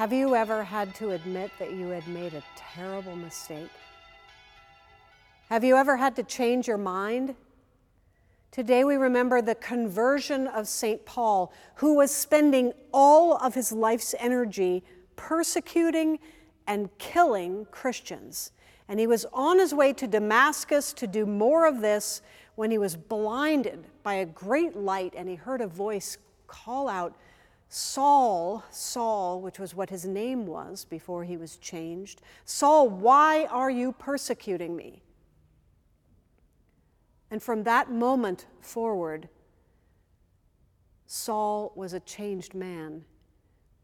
Have you ever had to admit that you had made a terrible mistake? Have you ever had to change your mind? Today we remember the conversion of St. Paul, who was spending all of his life's energy persecuting and killing Christians. And he was on his way to Damascus to do more of this when he was blinded by a great light and he heard a voice call out, Saul, Saul, which was what his name was before he was changed, Saul, why are you persecuting me? And from that moment forward, Saul was a changed man.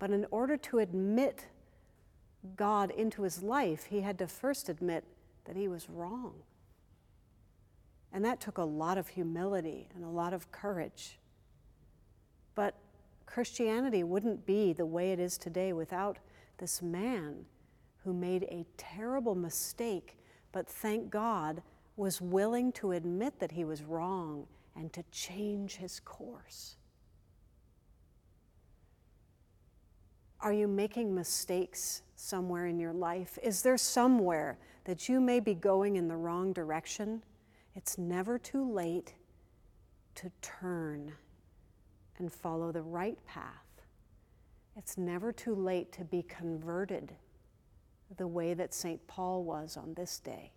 But in order to admit God into his life, he had to first admit that he was wrong. And that took a lot of humility and a lot of courage. But Christianity wouldn't be the way it is today without this man who made a terrible mistake, but thank God was willing to admit that he was wrong and to change his course. Are you making mistakes somewhere in your life? Is there somewhere that you may be going in the wrong direction? It's never too late to turn and follow the right path. It's never too late to be converted the way that St. Paul was on this day.